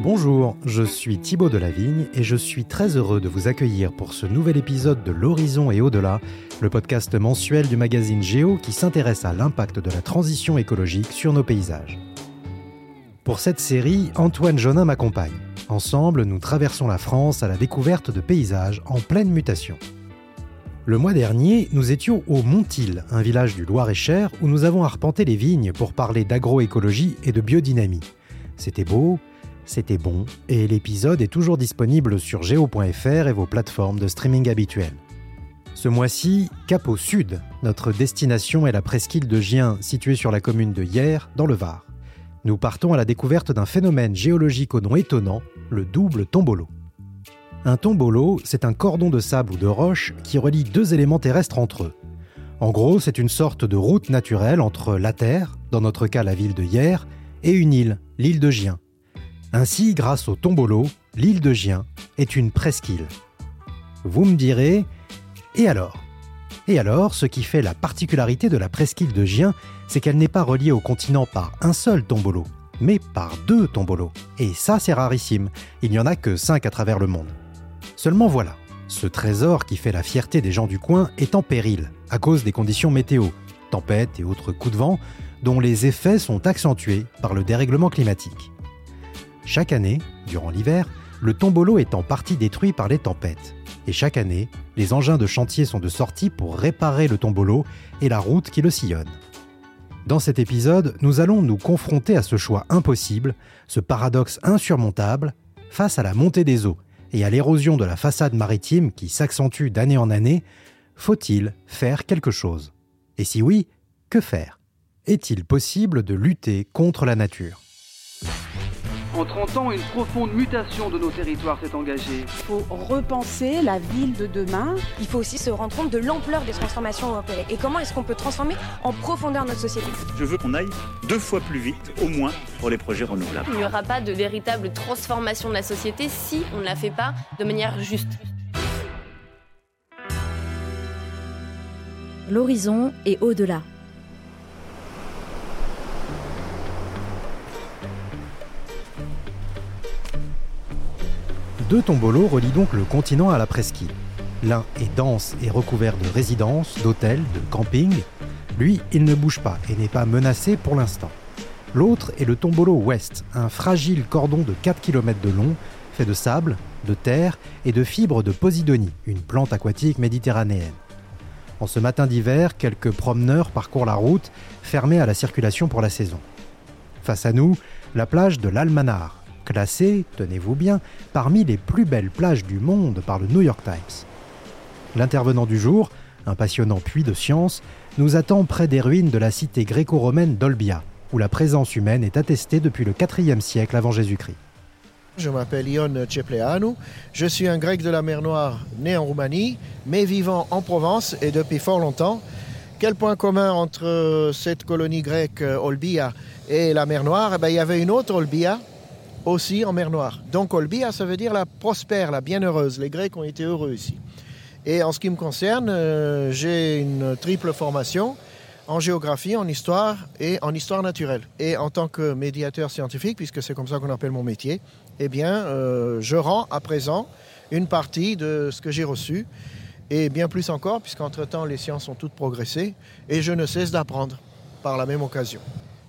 Bonjour, je suis Thibaut Delavigne et je suis très heureux de vous accueillir pour ce nouvel épisode de L'Horizon et au-delà, le podcast mensuel du magazine Géo qui s'intéresse à l'impact de la transition écologique sur nos paysages. Pour cette série, Antoine Jonin m'accompagne. Ensemble, nous traversons la France à la découverte de paysages en pleine mutation. Le mois dernier, nous étions au Montil, un village du Loir-et-Cher où nous avons arpenté les vignes pour parler d'agroécologie et de biodynamie. C'était beau, c'était bon, et l'épisode est toujours disponible sur geo.fr et vos plateformes de streaming habituelles. Ce mois-ci, cap au sud, notre destination est la presqu'île de Gien, située sur la commune de Hyères, dans le Var. Nous partons à la découverte d'un phénomène géologique au nom étonnant, le double tombolo. Un tombolo, c'est un cordon de sable ou de roche qui relie deux éléments terrestres entre eux. En gros, c'est une sorte de route naturelle entre la Terre, dans notre cas la ville de Hyères, et une île, l'île de Gien. Ainsi, grâce au tombolo, l'île de Gien est une presqu'île. Vous me direz, et alors? Et alors, ce qui fait la particularité de la presqu'île de Gien, c'est qu'elle n'est pas reliée au continent par un seul tombolo, mais par deux tombolos. Et ça, c'est rarissime. Il n'y en a que cinq à travers le monde. Seulement voilà, ce trésor qui fait la fierté des gens du coin est en péril, à cause des conditions météo, tempêtes et autres coups de vent, dont les effets sont accentués par le dérèglement climatique. Chaque année, durant l'hiver, le tombolo est en partie détruit par les tempêtes. Et chaque année, les engins de chantier sont de sortie pour réparer le tombolo et la route qui le sillonne. Dans cet épisode, nous allons nous confronter à ce choix impossible, ce paradoxe insurmontable, face à la montée des eaux et à l'érosion de la façade maritime qui s'accentue d'année en année, faut-il faire quelque chose? Et si oui, que faire? Est-il possible de lutter contre la nature? En 30 ans, une profonde mutation de nos territoires s'est engagée. Il faut repenser la ville de demain. Il faut aussi se rendre compte de l'ampleur des transformations européennes et comment est-ce qu'on peut transformer en profondeur notre société? Je veux qu'on aille deux fois plus vite, au moins, pour les projets renouvelables. Il n'y aura pas de véritable transformation de la société si on ne la fait pas de manière juste. L'horizon est au-delà. Deux tombolos relient donc le continent à la presqu'île. L'un est dense et recouvert de résidences, d'hôtels, de campings. Lui, il ne bouge pas et n'est pas menacé pour l'instant. L'autre est le tombolo ouest, un fragile cordon de 4 km de long, fait de sable, de terre et de fibres de Posidonie, une plante aquatique méditerranéenne. En ce matin d'hiver, quelques promeneurs parcourent la route, fermée à la circulation pour la saison. Face à nous, la plage de l'Almanar, classée, tenez-vous bien, parmi les plus belles plages du monde par le New York Times. L'intervenant du jour, un passionnant puits de science, nous attend près des ruines de la cité gréco-romaine d'Olbia, où la présence humaine est attestée depuis le IVe siècle avant Jésus-Christ. Je m'appelle Ion Cepleanu, je suis un grec de la mer Noire né en Roumanie, mais vivant en Provence et depuis fort longtemps. Quel point commun entre cette colonie grecque Olbia et la mer Noire? Eh bien, Il y avait une autre Olbia, aussi en mer Noire. Donc Olbia, ça veut dire la prospère, la bienheureuse. Les Grecs ont été heureux ici. Et en ce qui me concerne, euh, j'ai une triple formation en géographie, en histoire et en histoire naturelle. Et en tant que médiateur scientifique, puisque c'est comme ça qu'on appelle mon métier, eh bien, euh, je rends à présent une partie de ce que j'ai reçu, et bien plus encore, puisqu'entre-temps, les sciences ont toutes progressé, et je ne cesse d'apprendre par la même occasion.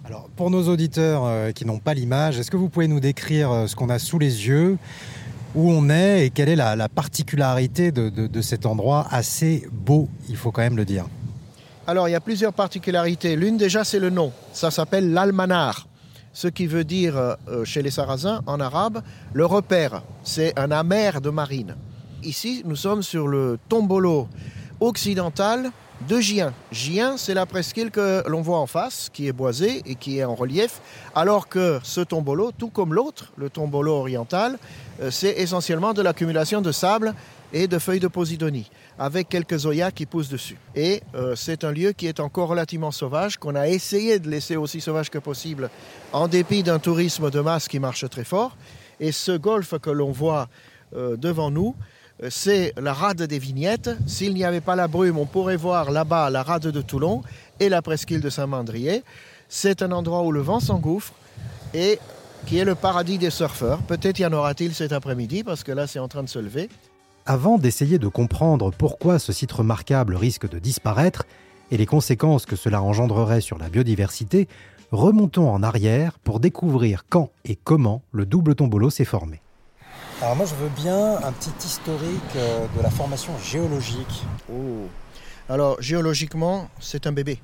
Alors, pour nos auditeurs euh, qui n'ont pas l'image, est-ce que vous pouvez nous décrire euh, ce qu'on a sous les yeux, où on est et quelle est la, la particularité de, cet endroit assez beau, il faut quand même le dire? Alors, il y a plusieurs particularités. L'une déjà, c'est le nom. Ça s'appelle l'Almanar, ce qui veut dire euh, chez les Sarrasins, en arabe, le repère. C'est un amer de marine. Ici, nous sommes sur le tombolo occidental de Gien. Gien, c'est la presqu'île que l'on voit en face, qui est boisée et qui est en relief, alors que ce tombolo, tout comme l'autre, le tombolo oriental, euh, c'est essentiellement de l'accumulation de sable et de feuilles de posidonie, avec quelques zoyas qui poussent dessus. Et euh, c'est un lieu qui est encore relativement sauvage, qu'on a essayé de laisser aussi sauvage que possible, en dépit d'un tourisme de masse qui marche très fort. Et ce golfe que l'on voit euh, devant nous, c'est la rade des vignettes. S'il n'y avait pas la brume, on pourrait voir là-bas la rade de Toulon et la presqu'île de Saint-Mandrier. C'est un endroit où le vent s'engouffre et qui est le paradis des surfeurs. Peut-être y en aura-t-il cet après-midi, parce que là, c'est en train de se lever. Avant d'essayer de comprendre pourquoi ce site remarquable risque de disparaître et les conséquences que cela engendrerait sur la biodiversité, remontons en arrière pour découvrir quand et comment le double tombolo s'est formé. Alors moi je veux bien un petit historique euh, de la formation géologique. Oh. Alors géologiquement, c'est un bébé.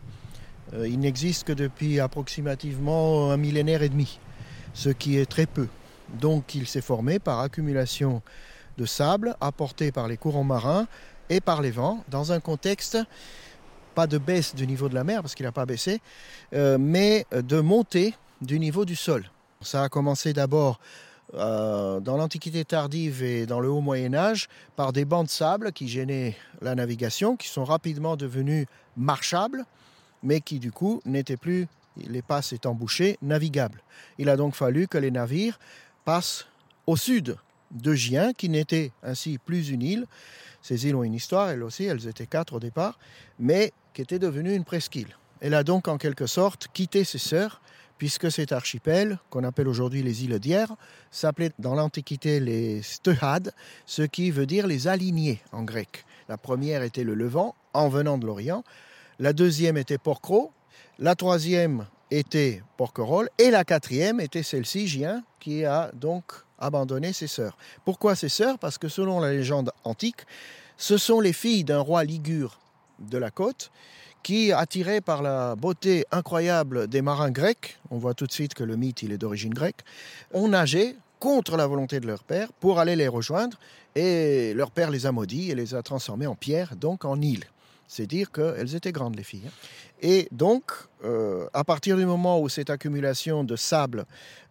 Euh, il n'existe que depuis approximativement un millénaire et demi, ce qui est très peu. Donc il s'est formé par accumulation de sable apporté par les courants marins et par les vents dans un contexte pas de baisse du niveau de la mer parce qu'il n'a pas baissé, euh, mais de montée du niveau du sol. Ça a commencé d'abord euh, dans l'Antiquité tardive et dans le Haut Moyen Âge par des bancs de sable qui gênaient la navigation, qui sont rapidement devenus marchables, mais qui du coup n'étaient plus, les passes étant bouchées, navigables. Il a donc fallu que les navires passent au sud de Gien, qui n'était ainsi plus une île. Ces îles ont une histoire, elles aussi, elles étaient quatre au départ, mais qui était devenue une presqu'île. Elle a donc en quelque sorte quitté ses sœurs, puisque cet archipel, qu'on appelle aujourd'hui les îles d'Hier, s'appelait dans l'Antiquité les Stehad, ce qui veut dire les alignés en grec. La première était le Levant, en venant de l'Orient. La deuxième était Porcro. La troisième était Porquerolles. Et la quatrième était celle-ci, Gien, qui a donc abandonné ses sœurs. Pourquoi ses sœurs? Parce que selon la légende antique, ce sont les filles d'un roi ligure de la côte qui, attirés par la beauté incroyable des marins grecs, on voit tout de suite que le mythe il est d'origine grecque, ont nagé contre la volonté de leur père pour aller les rejoindre et leur père les a maudits et les a transformés en pierre, donc en îles. C'est dire qu'elles étaient grandes, les filles. Hein. Et donc, euh, à partir du moment où cette accumulation de sable,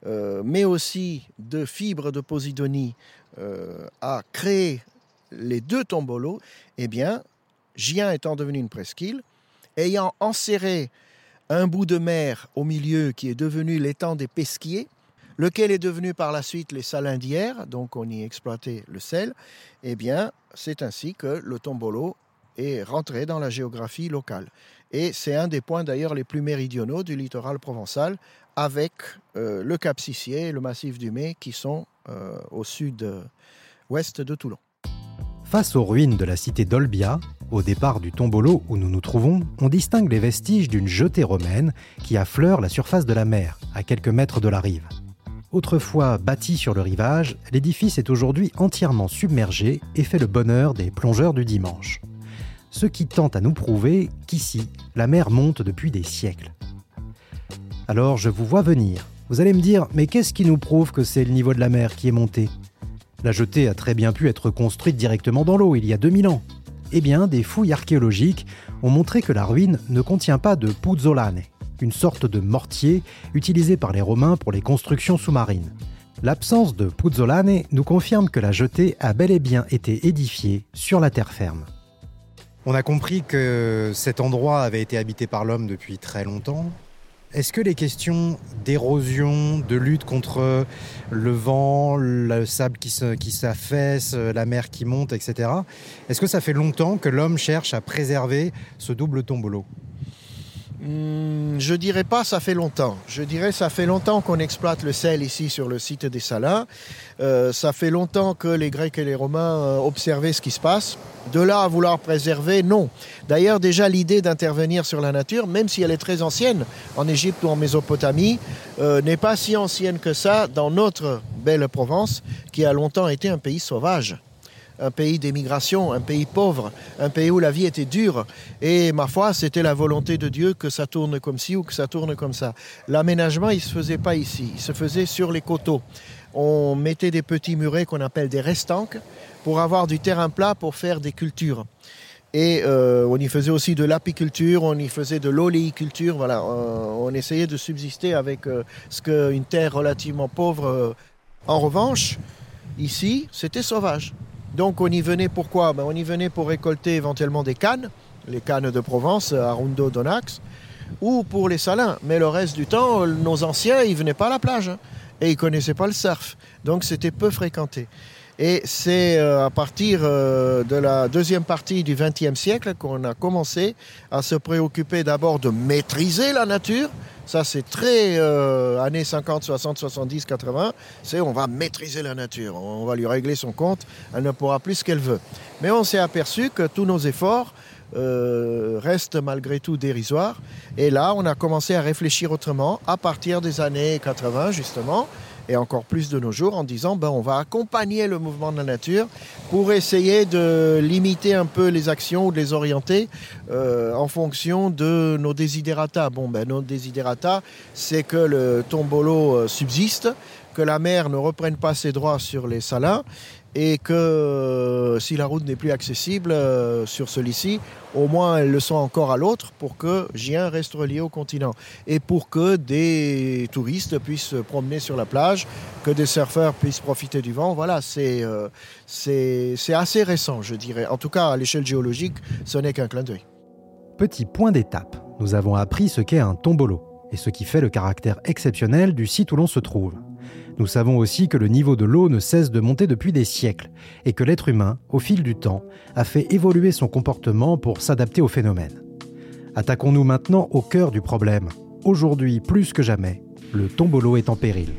euh, mais aussi de fibres de Posidonie, euh, a créé les deux tombolos, eh bien, Gien étant devenu une presqu'île, ayant enserré un bout de mer au milieu qui est devenu l'étang des Pesquiers, lequel est devenu par la suite les salins d'hier, donc on y exploitait le sel, eh bien, c'est ainsi que le tombolo est rentré dans la géographie locale. Et c'est un des points d'ailleurs les plus méridionaux du littoral provençal, avec euh, le Cap Sissier et le massif du Mai qui sont euh, au sud-ouest de Toulon. Face aux ruines de la cité d'Olbia, au départ du tombolo où nous nous trouvons, on distingue les vestiges d'une jetée romaine qui affleure la surface de la mer, à quelques mètres de la rive. Autrefois bâti sur le rivage, l'édifice est aujourd'hui entièrement submergé et fait le bonheur des plongeurs du dimanche ce qui tend à nous prouver qu'ici, la mer monte depuis des siècles. Alors je vous vois venir. Vous allez me dire, mais qu'est-ce qui nous prouve que c'est le niveau de la mer qui est monté? La jetée a très bien pu être construite directement dans l'eau il y a 2000 ans. Eh bien, des fouilles archéologiques ont montré que la ruine ne contient pas de puzzolane, une sorte de mortier utilisé par les Romains pour les constructions sous-marines. L'absence de puzzolane nous confirme que la jetée a bel et bien été édifiée sur la terre ferme. On a compris que cet endroit avait été habité par l'homme depuis très longtemps. Est-ce que les questions d'érosion, de lutte contre le vent, le sable qui s'affaisse, la mer qui monte, etc., est-ce que ça fait longtemps que l'homme cherche à préserver ce double tombolo Hmm, je dirais pas ça fait longtemps. Je dirais ça fait longtemps qu'on exploite le sel ici sur le site des Salins. Euh, ça fait longtemps que les Grecs et les Romains euh, observaient ce qui se passe. De là à vouloir préserver, non. D'ailleurs, déjà l'idée d'intervenir sur la nature, même si elle est très ancienne en Égypte ou en Mésopotamie, euh, n'est pas si ancienne que ça dans notre belle Provence, qui a longtemps été un pays sauvage un pays d'émigration, un pays pauvre, un pays où la vie était dure. Et ma foi, c'était la volonté de Dieu que ça tourne comme ci ou que ça tourne comme ça. L'aménagement, il ne se faisait pas ici, il se faisait sur les coteaux. On mettait des petits murets qu'on appelle des restanques pour avoir du terrain plat pour faire des cultures. Et euh, on y faisait aussi de l'apiculture, on y faisait de l'oléiculture. Voilà, on, essayait de subsister avec euh, ce qu'une terre relativement pauvre. Euh, en revanche, ici, c'était sauvage. Donc on y venait pourquoi? Ben, On y venait pour récolter éventuellement des cannes, les cannes de Provence, Arundo, Donax, ou pour les salins. Mais le reste du temps, nos anciens, ils venaient pas à la plage hein, et ils connaissaient pas le surf. Donc c'était peu fréquenté. Et c'est euh, à partir euh, de la deuxième partie du XXe siècle qu'on a commencé à se préoccuper d'abord de maîtriser la nature, Ça, c'est très euh, années 50, 60, 70, 80. C'est on va maîtriser la nature, on va lui régler son compte, elle ne pourra plus ce qu'elle veut. Mais on s'est aperçu que tous nos efforts euh, restent malgré tout dérisoires. Et là, on a commencé à réfléchir autrement à partir des années 80, justement et encore plus de nos jours en disant ben, on va accompagner le mouvement de la nature pour essayer de limiter un peu les actions ou de les orienter euh, en fonction de nos désidérata. Bon, ben, nos désidérata, c'est que le tombolo euh, subsiste, que la mer ne reprenne pas ses droits sur les salins et que euh, si la route n'est plus accessible euh, sur celui-ci, au moins elles le sont encore à l'autre pour que Gien reste relié au continent et pour que des touristes puissent se promener sur la plage, que des surfeurs puissent profiter du vent. Voilà, c'est euh, c'est assez récent, je dirais. En tout cas, à l'échelle géologique, ce n'est qu'un clin d'œil. Petit point d'étape, nous avons appris ce qu'est un tombolo et ce qui fait le caractère exceptionnel du site où l'on se trouve. Nous savons aussi que le niveau de l'eau ne cesse de monter depuis des siècles et que l'être humain, au fil du temps, a fait évoluer son comportement pour s'adapter au phénomène. Attaquons-nous maintenant au cœur du problème. Aujourd'hui, plus que jamais, le tombolo est en péril.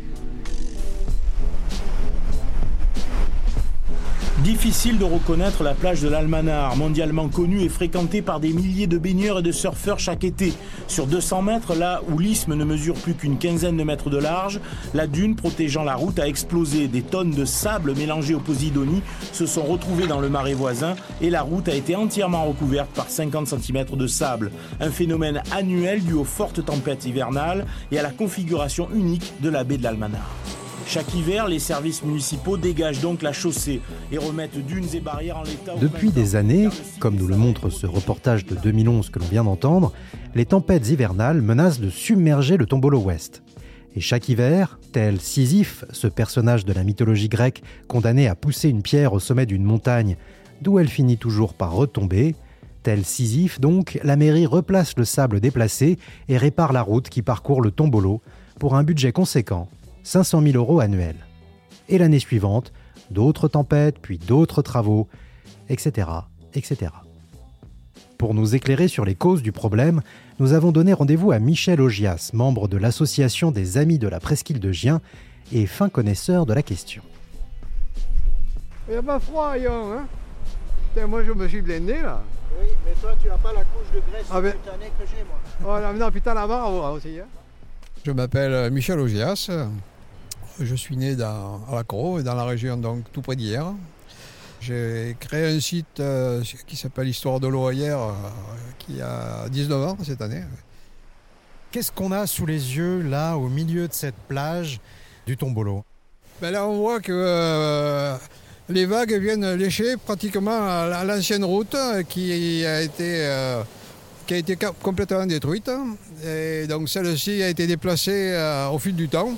Difficile de reconnaître la plage de l'Almanar, mondialement connue et fréquentée par des milliers de baigneurs et de surfeurs chaque été. Sur 200 mètres, là où l'isthme ne mesure plus qu'une quinzaine de mètres de large, la dune protégeant la route a explosé. Des tonnes de sable mélangées au Posidonie se sont retrouvées dans le marais voisin et la route a été entièrement recouverte par 50 cm de sable. Un phénomène annuel dû aux fortes tempêtes hivernales et à la configuration unique de la baie de l'Almanar. Chaque hiver, les services municipaux dégagent donc la chaussée et remettent dunes et barrières en l'état. Depuis des années, comme nous le montre ce reportage de 2011 que l'on vient d'entendre, les tempêtes hivernales menacent de submerger le tombolo ouest. Et chaque hiver, tel Sisyphe, ce personnage de la mythologie grecque condamné à pousser une pierre au sommet d'une montagne, d'où elle finit toujours par retomber, tel Sisyphe donc, la mairie replace le sable déplacé et répare la route qui parcourt le tombolo pour un budget conséquent 500 000 euros annuels. Et l'année suivante, d'autres tempêtes, puis d'autres travaux, etc., etc. Pour nous éclairer sur les causes du problème, nous avons donné rendez-vous à Michel Augias, membre de l'association des Amis de la Presqu'île de Gien et fin connaisseur de la question. Il n'y a pas froid, Yon, hein? Moi, je me suis blindé, là. Oui, mais toi, tu n'as pas la couche de graisse ah ben... que j'ai, moi. Oh, là, non, putain, là-bas, aussi, hein Je m'appelle Michel Augias. Je suis né dans, à Lacro, dans la région donc tout près d'hier. J'ai créé un site euh, qui s'appelle Histoire de l'eau hier, euh, qui a 19 ans cette année. Qu'est-ce qu'on a sous les yeux là, au milieu de cette plage du Tombolo? Ben Là, on voit que euh, les vagues viennent lécher pratiquement à l'ancienne route qui a été, qui a été complètement détruite. Et donc celle-ci a été déplacée au fil du temps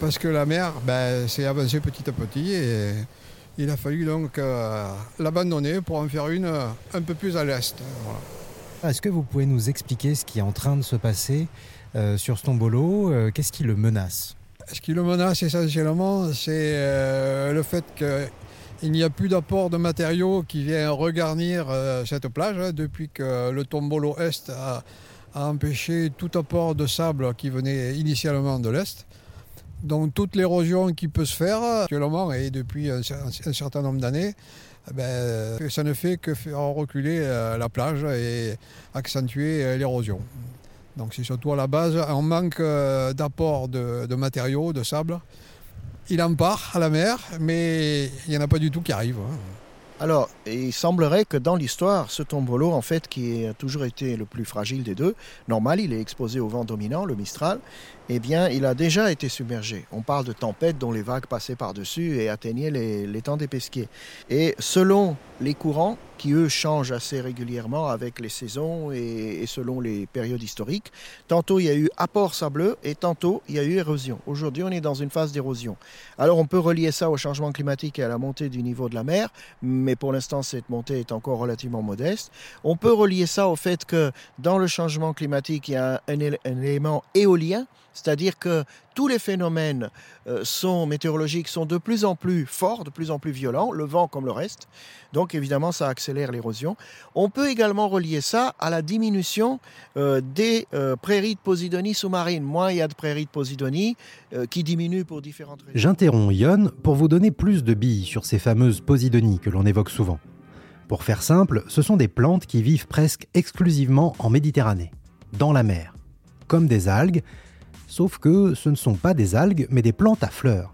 parce que la mer ben, s'est avancée petit à petit et il a fallu donc euh, l'abandonner pour en faire une euh, un peu plus à l'est. Est-ce que vous pouvez nous expliquer ce qui est en train de se passer euh, sur Stombolo Qu'est-ce qui le menace? Ce qui le menace essentiellement, c'est le fait qu'il n'y a plus d'apport de matériaux qui vient regarnir cette plage hein, depuis que le Tombolo Est a empêché tout apport de sable qui venait initialement de l'Est. Donc toute l'érosion qui peut se faire actuellement et depuis un, certain nombre d'années, eh ben, ça ne fait que faire reculer euh, la plage et accentuer euh, l'érosion. Donc c'est surtout à la base un manque euh, d'apport de, matériaux, de sable. Il en part à la mer, mais il n'y en a pas du tout qui arrive. Hein. Alors, il semblerait que dans l'histoire, ce tombolo, en fait, qui a toujours été le plus fragile des deux, normal, il est exposé au vent dominant, le Mistral, eh bien, il a déjà été submergé. On parle de tempêtes dont les vagues passaient par-dessus et atteignaient les, temps des pesquiers. Et selon les courants, qui eux changent assez régulièrement avec les saisons et, selon les périodes historiques, tantôt il y a eu apport sableux et tantôt il y a eu érosion. Aujourd'hui, on est dans une phase d'érosion. Alors, on peut relier ça au changement climatique et à la montée du niveau de la mer, mais pour l'instant, cette montée est encore relativement modeste. On peut relier ça au fait que dans le changement climatique, il y a un élément éolien c'est-à-dire que tous les phénomènes euh, sont, météorologiques sont de plus en plus forts, de plus en plus violents, le vent comme le reste. Donc évidemment, ça accélère l'érosion. On peut également relier ça à la diminution euh, des euh, prairies de posidonie sous-marine. Moins il y a de prairies de posidonie qui diminuent pour différentes raisons. J'interromps Yon pour vous donner plus de billes sur ces fameuses posidonies que l'on évoque souvent. Pour faire simple, ce sont des plantes qui vivent presque exclusivement en Méditerranée, dans la mer, comme des algues, sauf que ce ne sont pas des algues mais des plantes à fleurs.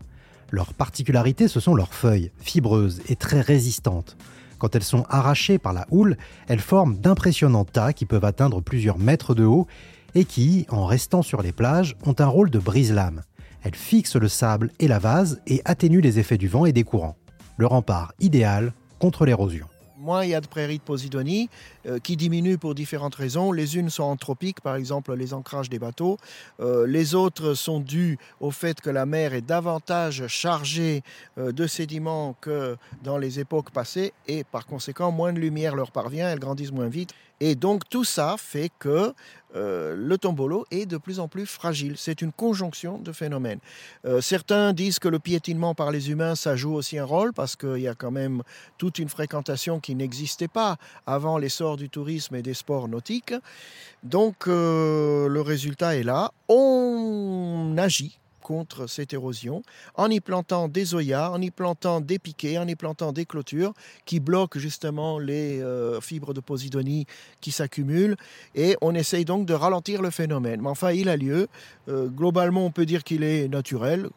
Leur particularité, ce sont leurs feuilles, fibreuses et très résistantes. Quand elles sont arrachées par la houle, elles forment d'impressionnants tas qui peuvent atteindre plusieurs mètres de haut et qui, en restant sur les plages, ont un rôle de brise-lames. Elles fixent le sable et la vase et atténuent les effets du vent et des courants. Le rempart idéal contre l'érosion moins il y a de prairies de posidonie euh, qui diminuent pour différentes raisons. Les unes sont anthropiques, par exemple les ancrages des bateaux. Euh, les autres sont dues au fait que la mer est davantage chargée euh, de sédiments que dans les époques passées et par conséquent moins de lumière leur parvient, elles grandissent moins vite. Et donc tout ça fait que le tombolo est de plus en plus fragile. C'est une conjonction de phénomènes. Certains disent que le piétinement par les humains, ça joue aussi un rôle parce qu'il y a quand même toute une fréquentation qui n'existait pas avant l'essor du tourisme et des sports nautiques. Donc euh, le résultat est là. On agit contre cette érosion en y plantant des oyas, en y plantant des piquets, en y plantant des clôtures qui bloquent justement les euh, fibres de posidonie qui s'accumulent et on essaye donc de ralentir le phénomène. Mais enfin, il a lieu. Euh, globalement, on peut dire qu'il est naturel.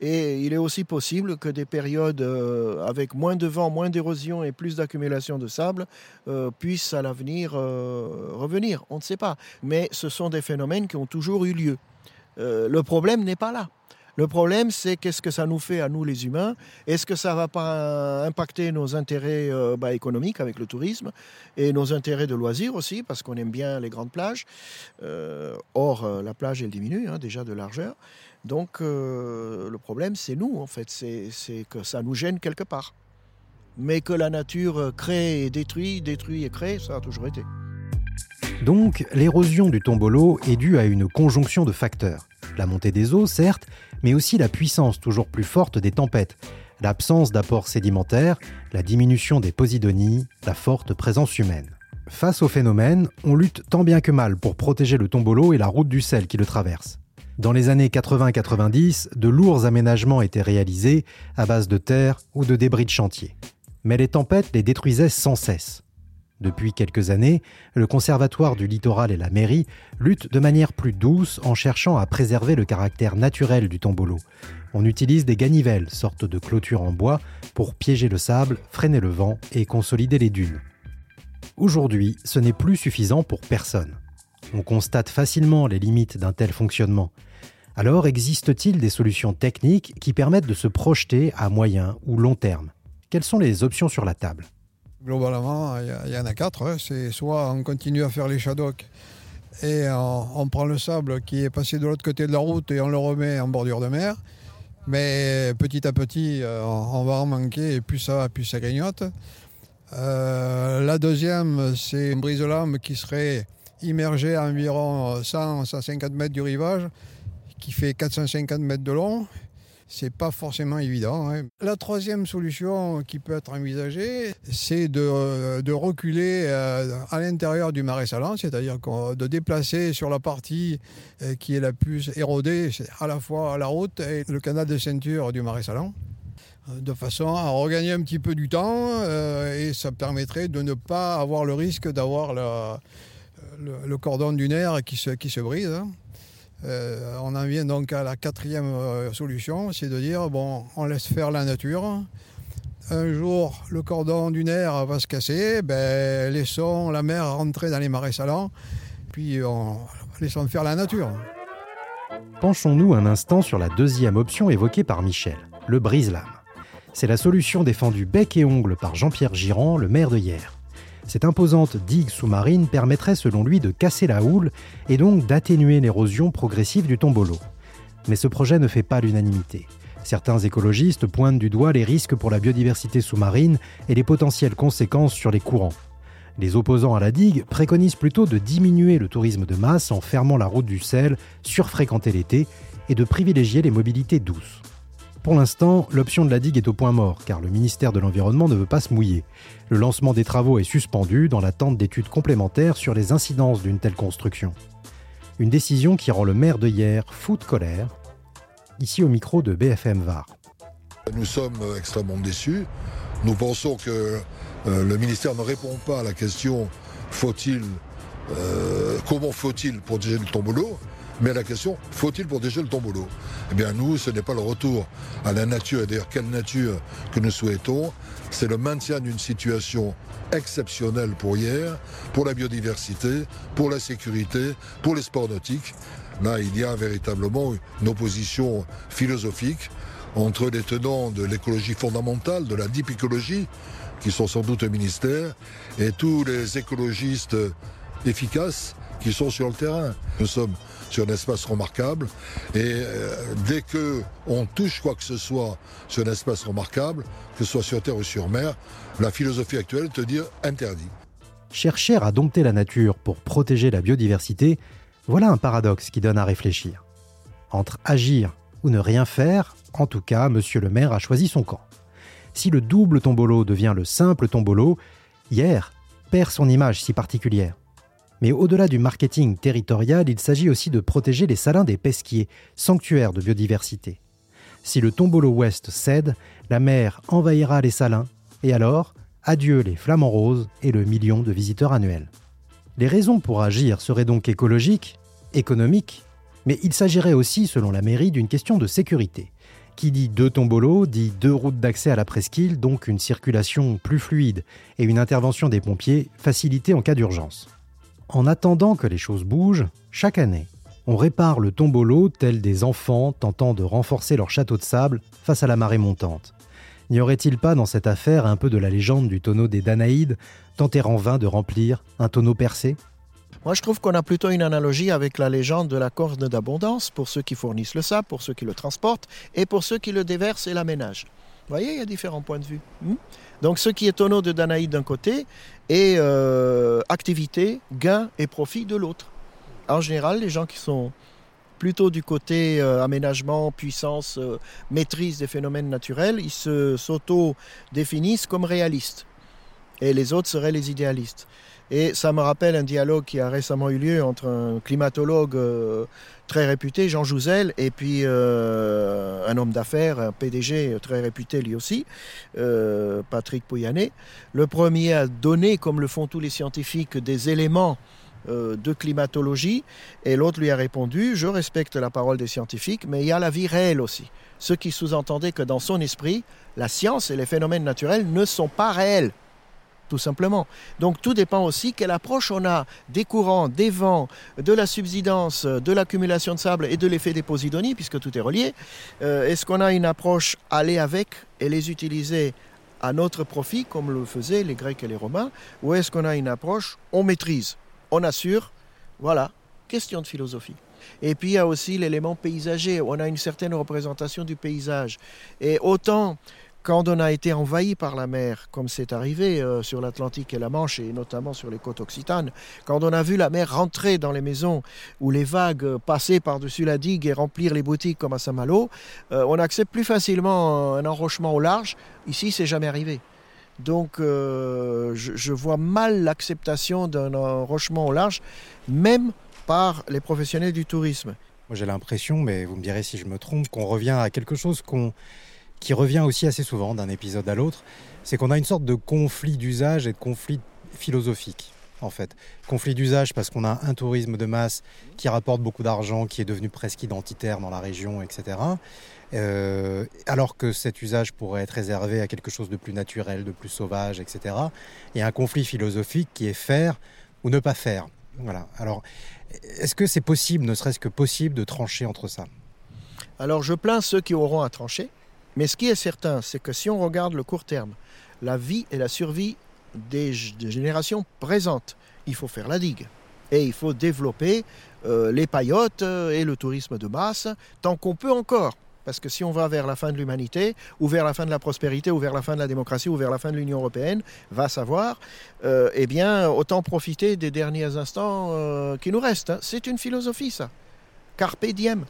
Et il est aussi possible que des périodes euh, avec moins de vent, moins d'érosion et plus d'accumulation de sable puissent à l'avenir revenir. On ne sait pas. Mais ce sont des phénomènes qui ont toujours eu lieu. Euh, le problème n'est pas là. Le problème, c'est qu'est-ce que ça nous fait à nous les humains? Est-ce que ça ne va pas impacter nos intérêts euh, bah, économiques avec le tourisme et nos intérêts de loisirs aussi, parce qu'on aime bien les grandes plages? Euh, Or, la plage, elle diminue hein, déjà de largeur. Donc, le problème, c'est nous, en fait. C'est que ça nous gêne quelque part. Mais que la nature crée et détruit, détruit et crée, ça a toujours été. Donc, l'érosion du tombolo est due à une conjonction de facteurs. La montée des eaux, certes, mais aussi la puissance toujours plus forte des tempêtes, l'absence d'apports sédimentaires, la diminution des posidonies, la forte présence humaine. Face au phénomène, on lutte tant bien que mal pour protéger le tombolo et la route du sel qui le traverse. Dans les années 80-90, de lourds aménagements étaient réalisés à base de terre ou de débris de chantier. Mais les tempêtes les détruisaient sans cesse. Depuis quelques années, le Conservatoire du littoral et la mairie luttent de manière plus douce en cherchant à préserver le caractère naturel du tombolo. On utilise des ganivelles, sorte de clôture en bois, pour piéger le sable, freiner le vent et consolider les dunes. Aujourd'hui, ce n'est plus suffisant pour personne. On constate facilement les limites d'un tel fonctionnement. Alors existe-t-il des solutions techniques qui permettent de se projeter à moyen ou long terme? Quelles sont les options sur la table? Globalement, il y, en a quatre. Hein. C'est soit on continue à faire les shaddocks et on, prend le sable qui est passé de l'autre côté de la route et on le remet en bordure de mer. Mais petit à petit, euh, on va en manquer et plus ça va, plus ça grignote. Euh, la deuxième, c'est une brise-lame qui serait immergée à environ 100-150 mètres du rivage, qui fait 450 mètres de long c'est pas forcément évident. Hein. La troisième solution qui peut être envisagée, c'est de, euh, reculer euh, à l'intérieur du marais salant, c'est-à-dire de déplacer sur la partie euh, qui est la plus érodée, à la fois la route et le canal de ceinture du marais salant de façon à regagner un petit peu du temps et ça permettrait de ne pas avoir le risque d'avoir le, cordon dunaire qui se, qui se brise. Hein. Euh, on en vient donc à la quatrième euh, solution, c'est de dire, bon, on laisse faire la nature. Un jour, le cordon dunaire va se casser, ben, laissons la mer rentrer dans les marais salants, puis on, laissons faire la nature. Penchons-nous un instant sur la deuxième option évoquée par Michel, le brise-lame. C'est la solution défendue bec et ongle par Jean-Pierre Girand, le maire de Hier. Cette imposante digue sous-marine permettrait selon lui de casser la houle et donc d'atténuer l'érosion progressive du tombolo. Mais ce projet ne fait pas l'unanimité. Certains écologistes pointent du doigt les risques pour la biodiversité sous-marine et les potentielles conséquences sur les courants. Les opposants à la digue préconisent plutôt de diminuer le tourisme de masse en fermant la route du sel, surfréquentée l'été, et de privilégier les mobilités douces. Pour l'instant, l'option de la digue est au point mort, car le ministère de l'Environnement ne veut pas se mouiller. Le lancement des travaux est suspendu dans l'attente d'études complémentaires sur les incidences d'une telle construction. Une décision qui rend le maire de hier fou de colère, ici au micro de BFM VAR. Nous sommes extrêmement déçus. Nous pensons que euh, le ministère ne répond pas à la question faut-il, euh, comment faut-il protéger le tombolo mais la question, faut-il protéger le tombolo? Eh bien nous, ce n'est pas le retour à la nature, et d'ailleurs quelle nature que nous souhaitons, c'est le maintien d'une situation exceptionnelle pour hier, pour la biodiversité, pour la sécurité, pour les sports nautiques. Là, il y a véritablement une opposition philosophique entre les tenants de l'écologie fondamentale, de la deep écologie, qui sont sans doute au ministère, et tous les écologistes efficaces qui sont sur le terrain. Nous sommes sur un espace remarquable et euh, dès que on touche quoi que ce soit sur un espace remarquable, que ce soit sur terre ou sur mer, la philosophie actuelle te dit interdit. Chercher à dompter la nature pour protéger la biodiversité, voilà un paradoxe qui donne à réfléchir. Entre agir ou ne rien faire, en tout cas, monsieur le maire a choisi son camp. Si le double tombolo devient le simple tombolo, hier perd son image si particulière. Mais au-delà du marketing territorial, il s'agit aussi de protéger les salins des pesquiers, sanctuaires de biodiversité. Si le tombolo ouest cède, la mer envahira les salins, et alors, adieu les flamants roses et le million de visiteurs annuels. Les raisons pour agir seraient donc écologiques, économiques, mais il s'agirait aussi, selon la mairie, d'une question de sécurité. Qui dit deux tombolos dit deux routes d'accès à la presqu'île, donc une circulation plus fluide et une intervention des pompiers facilitée en cas d'urgence. En attendant que les choses bougent, chaque année, on répare le tombolo tel des enfants tentant de renforcer leur château de sable face à la marée montante. N'y aurait-il pas dans cette affaire un peu de la légende du tonneau des Danaïdes, tenter en vain de remplir un tonneau percé? Moi, je trouve qu'on a plutôt une analogie avec la légende de la corne d'abondance pour ceux qui fournissent le sable, pour ceux qui le transportent et pour ceux qui le déversent et l'aménagent. Vous voyez, il y a différents points de vue. Hmm? Donc, ce qui est tonneau de Danaïde d'un côté et euh, activité, gain et profit de l'autre. En général, les gens qui sont plutôt du côté euh, aménagement, puissance, euh, maîtrise des phénomènes naturels, ils se, s'auto-définissent comme réalistes. Et les autres seraient les idéalistes. Et ça me rappelle un dialogue qui a récemment eu lieu entre un climatologue euh, très réputé, Jean Jouzel, et puis euh, un homme d'affaires, un PDG très réputé lui aussi, euh, Patrick Pouyanné. Le premier a donné, comme le font tous les scientifiques, des éléments de climatologie, et l'autre lui a répondu, je respecte la parole des scientifiques, mais il y a la vie réelle aussi. Ce qui sous-entendait que dans son esprit, la science et les phénomènes naturels ne sont pas réels tout simplement. Donc tout dépend aussi quelle approche on a des courants, des vents, de la subsidence, de l'accumulation de sable et de l'effet des Posidonies, puisque tout est relié. Euh, est-ce qu'on a une approche aller avec et les utiliser à notre profit, comme le faisaient les Grecs et les Romains, ou est-ce qu'on a une approche on maîtrise, on assure Voilà, question de philosophie. Et puis il y a aussi l'élément paysager. On a une certaine représentation du paysage. Et autant quand on a été envahi par la mer, comme c'est arrivé euh, sur l'Atlantique et la Manche, et notamment sur les côtes occitanes, quand on a vu la mer rentrer dans les maisons ou les vagues passer par-dessus la digue et remplir les boutiques comme à Saint-Malo, euh, on accepte plus facilement un enrochement au large. Ici, c'est jamais arrivé. Donc, euh, je, je, vois mal l'acceptation d'un enrochement au large, même par les professionnels du tourisme. Moi, j'ai l'impression, mais vous me direz si je me trompe, qu'on revient à quelque chose qu'on qui revient aussi assez souvent d'un épisode à l'autre, c'est qu'on a une sorte de conflit d'usage et de conflit philosophique. En fait, conflit d'usage parce qu'on a un tourisme de masse qui rapporte beaucoup d'argent, qui est devenu presque identitaire dans la région, etc. Euh, alors que cet usage pourrait être réservé à quelque chose de plus naturel, de plus sauvage, etc. Et un conflit philosophique qui est faire ou ne pas faire. Voilà. Alors, est-ce que c'est possible, ne serait-ce que possible, de trancher entre ça? Alors, je plains ceux qui auront à trancher. Mais ce qui est certain, c'est que si on regarde le court terme, la vie et la survie des, générations présentes, il faut faire la digue. Et il faut développer euh, les paillotes euh, et le tourisme de masse tant qu'on peut encore. Parce que si on va vers la fin de l'humanité, ou vers la fin de la prospérité, ou vers la fin de la démocratie, ou vers la fin de l'Union européenne, va savoir, euh, eh bien, autant profiter des derniers instants qui nous restent. Hein. C'est une philosophie, ça. Carpe diem.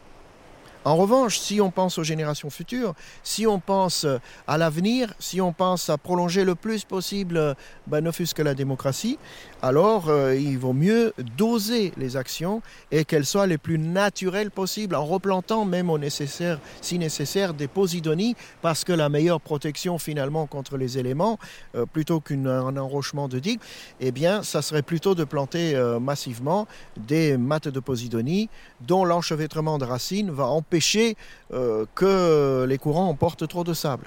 En revanche, si on pense aux générations futures, si on pense à l'avenir, si on pense à prolonger le plus possible, ben, ne fût-ce que la démocratie, alors euh, il vaut mieux doser les actions et qu'elles soient les plus naturelles possibles, en replantant même au nécessaire, si nécessaire, des posidonies, parce que la meilleure protection finalement contre les éléments, euh, plutôt qu'un enrochement de digues, eh bien, ça serait plutôt de planter euh, massivement des mattes de posidonie dont l'enchevêtrement de racines va empêcher que les courants emportent trop de sable.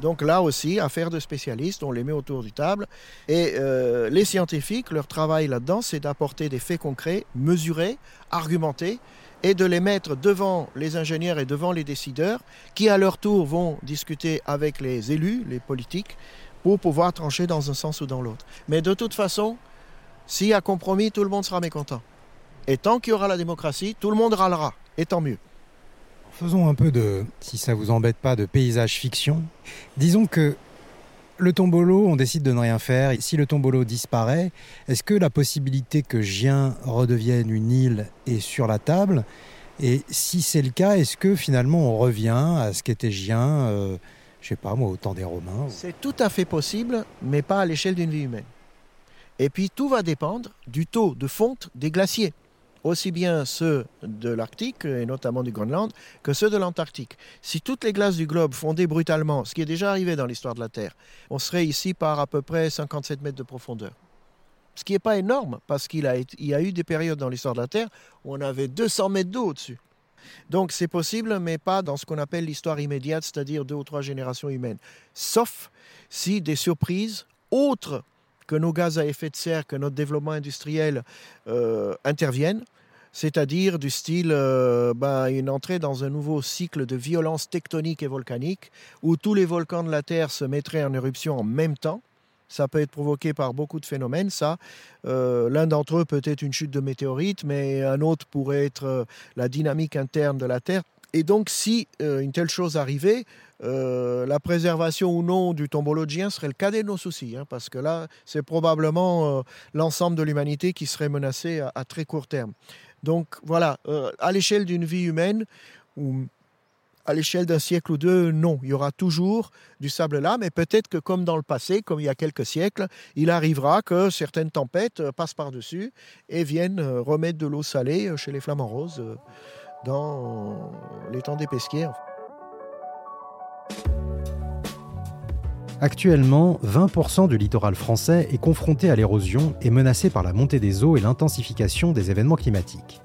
Donc là aussi, affaire de spécialistes, on les met autour du table. Et euh, les scientifiques, leur travail là-dedans, c'est d'apporter des faits concrets, mesurés, argumentés, et de les mettre devant les ingénieurs et devant les décideurs, qui à leur tour vont discuter avec les élus, les politiques, pour pouvoir trancher dans un sens ou dans l'autre. Mais de toute façon, s'il y a compromis, tout le monde sera mécontent. Et tant qu'il y aura la démocratie, tout le monde râlera, et tant mieux. Faisons un peu de, si ça vous embête pas, de paysage fiction. Disons que le tombolo, on décide de ne rien faire. si le tombolo disparaît, est-ce que la possibilité que Gien redevienne une île est sur la table? Et si c'est le cas, est-ce que finalement on revient à ce qu'était Gien, euh, je sais pas moi, au temps des Romains C'est tout à fait possible, mais pas à l'échelle d'une vie humaine. Et puis tout va dépendre du taux de fonte des glaciers aussi bien ceux de l'Arctique, et notamment du Groenland, que ceux de l'Antarctique. Si toutes les glaces du globe fondaient brutalement, ce qui est déjà arrivé dans l'histoire de la Terre, on serait ici par à peu près 57 mètres de profondeur. Ce qui n'est pas énorme, parce qu'il y a eu des périodes dans l'histoire de la Terre où on avait 200 mètres d'eau au-dessus. Donc c'est possible, mais pas dans ce qu'on appelle l'histoire immédiate, c'est-à-dire deux ou trois générations humaines. Sauf si des surprises autres que nos gaz à effet de serre, que notre développement industriel euh, interviennent c'est-à-dire du style euh, ben, une entrée dans un nouveau cycle de violence tectonique et volcanique, où tous les volcans de la Terre se mettraient en éruption en même temps. Ça peut être provoqué par beaucoup de phénomènes, ça. Euh, l'un d'entre eux peut être une chute de météorites, mais un autre pourrait être euh, la dynamique interne de la Terre. Et donc, si une telle chose arrivait, la préservation ou non du tombologien serait le cadet de nos soucis, hein, parce que là, c'est probablement l'ensemble de l'humanité qui serait menacé à, très court terme. Donc voilà, euh, à l'échelle d'une vie humaine, ou à l'échelle d'un siècle ou deux, non, il y aura toujours du sable là, mais peut-être que comme dans le passé, comme il y a quelques siècles, il arrivera que certaines tempêtes euh, passent par-dessus et viennent euh, remettre de l'eau salée chez les flamants roses dans l'étang des Pesquiers. Actuellement, 20% du littoral français est confronté à l'érosion et menacé par la montée des eaux et l'intensification des événements climatiques.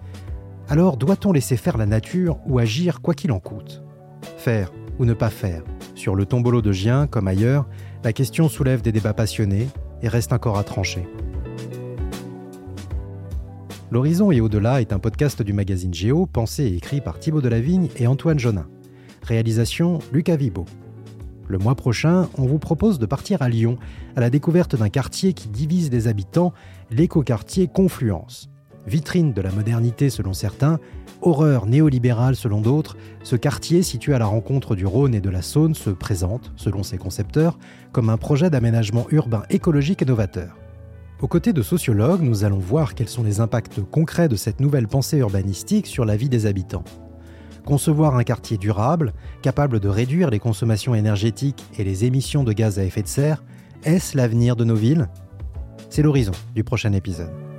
Alors doit-on laisser faire la nature ou agir quoi qu'il en coûte? Faire ou ne pas faire? Sur le tombolo de Gien, comme ailleurs, la question soulève des débats passionnés et reste encore à trancher. L'Horizon et au-delà est un podcast du magazine Géo pensé et écrit par Thibaut Delavigne et Antoine Jonin. Réalisation Lucas Vibo. Le mois prochain, on vous propose de partir à Lyon, à la découverte d'un quartier qui divise les habitants, l'écoquartier Confluence. Vitrine de la modernité selon certains, horreur néolibérale selon d'autres, ce quartier situé à la rencontre du Rhône et de la Saône se présente, selon ses concepteurs, comme un projet d'aménagement urbain écologique et novateur. Aux côtés de sociologues, nous allons voir quels sont les impacts concrets de cette nouvelle pensée urbanistique sur la vie des habitants. Concevoir un quartier durable, capable de réduire les consommations énergétiques et les émissions de gaz à effet de serre, est-ce l'avenir de nos villes? C'est l'horizon du prochain épisode.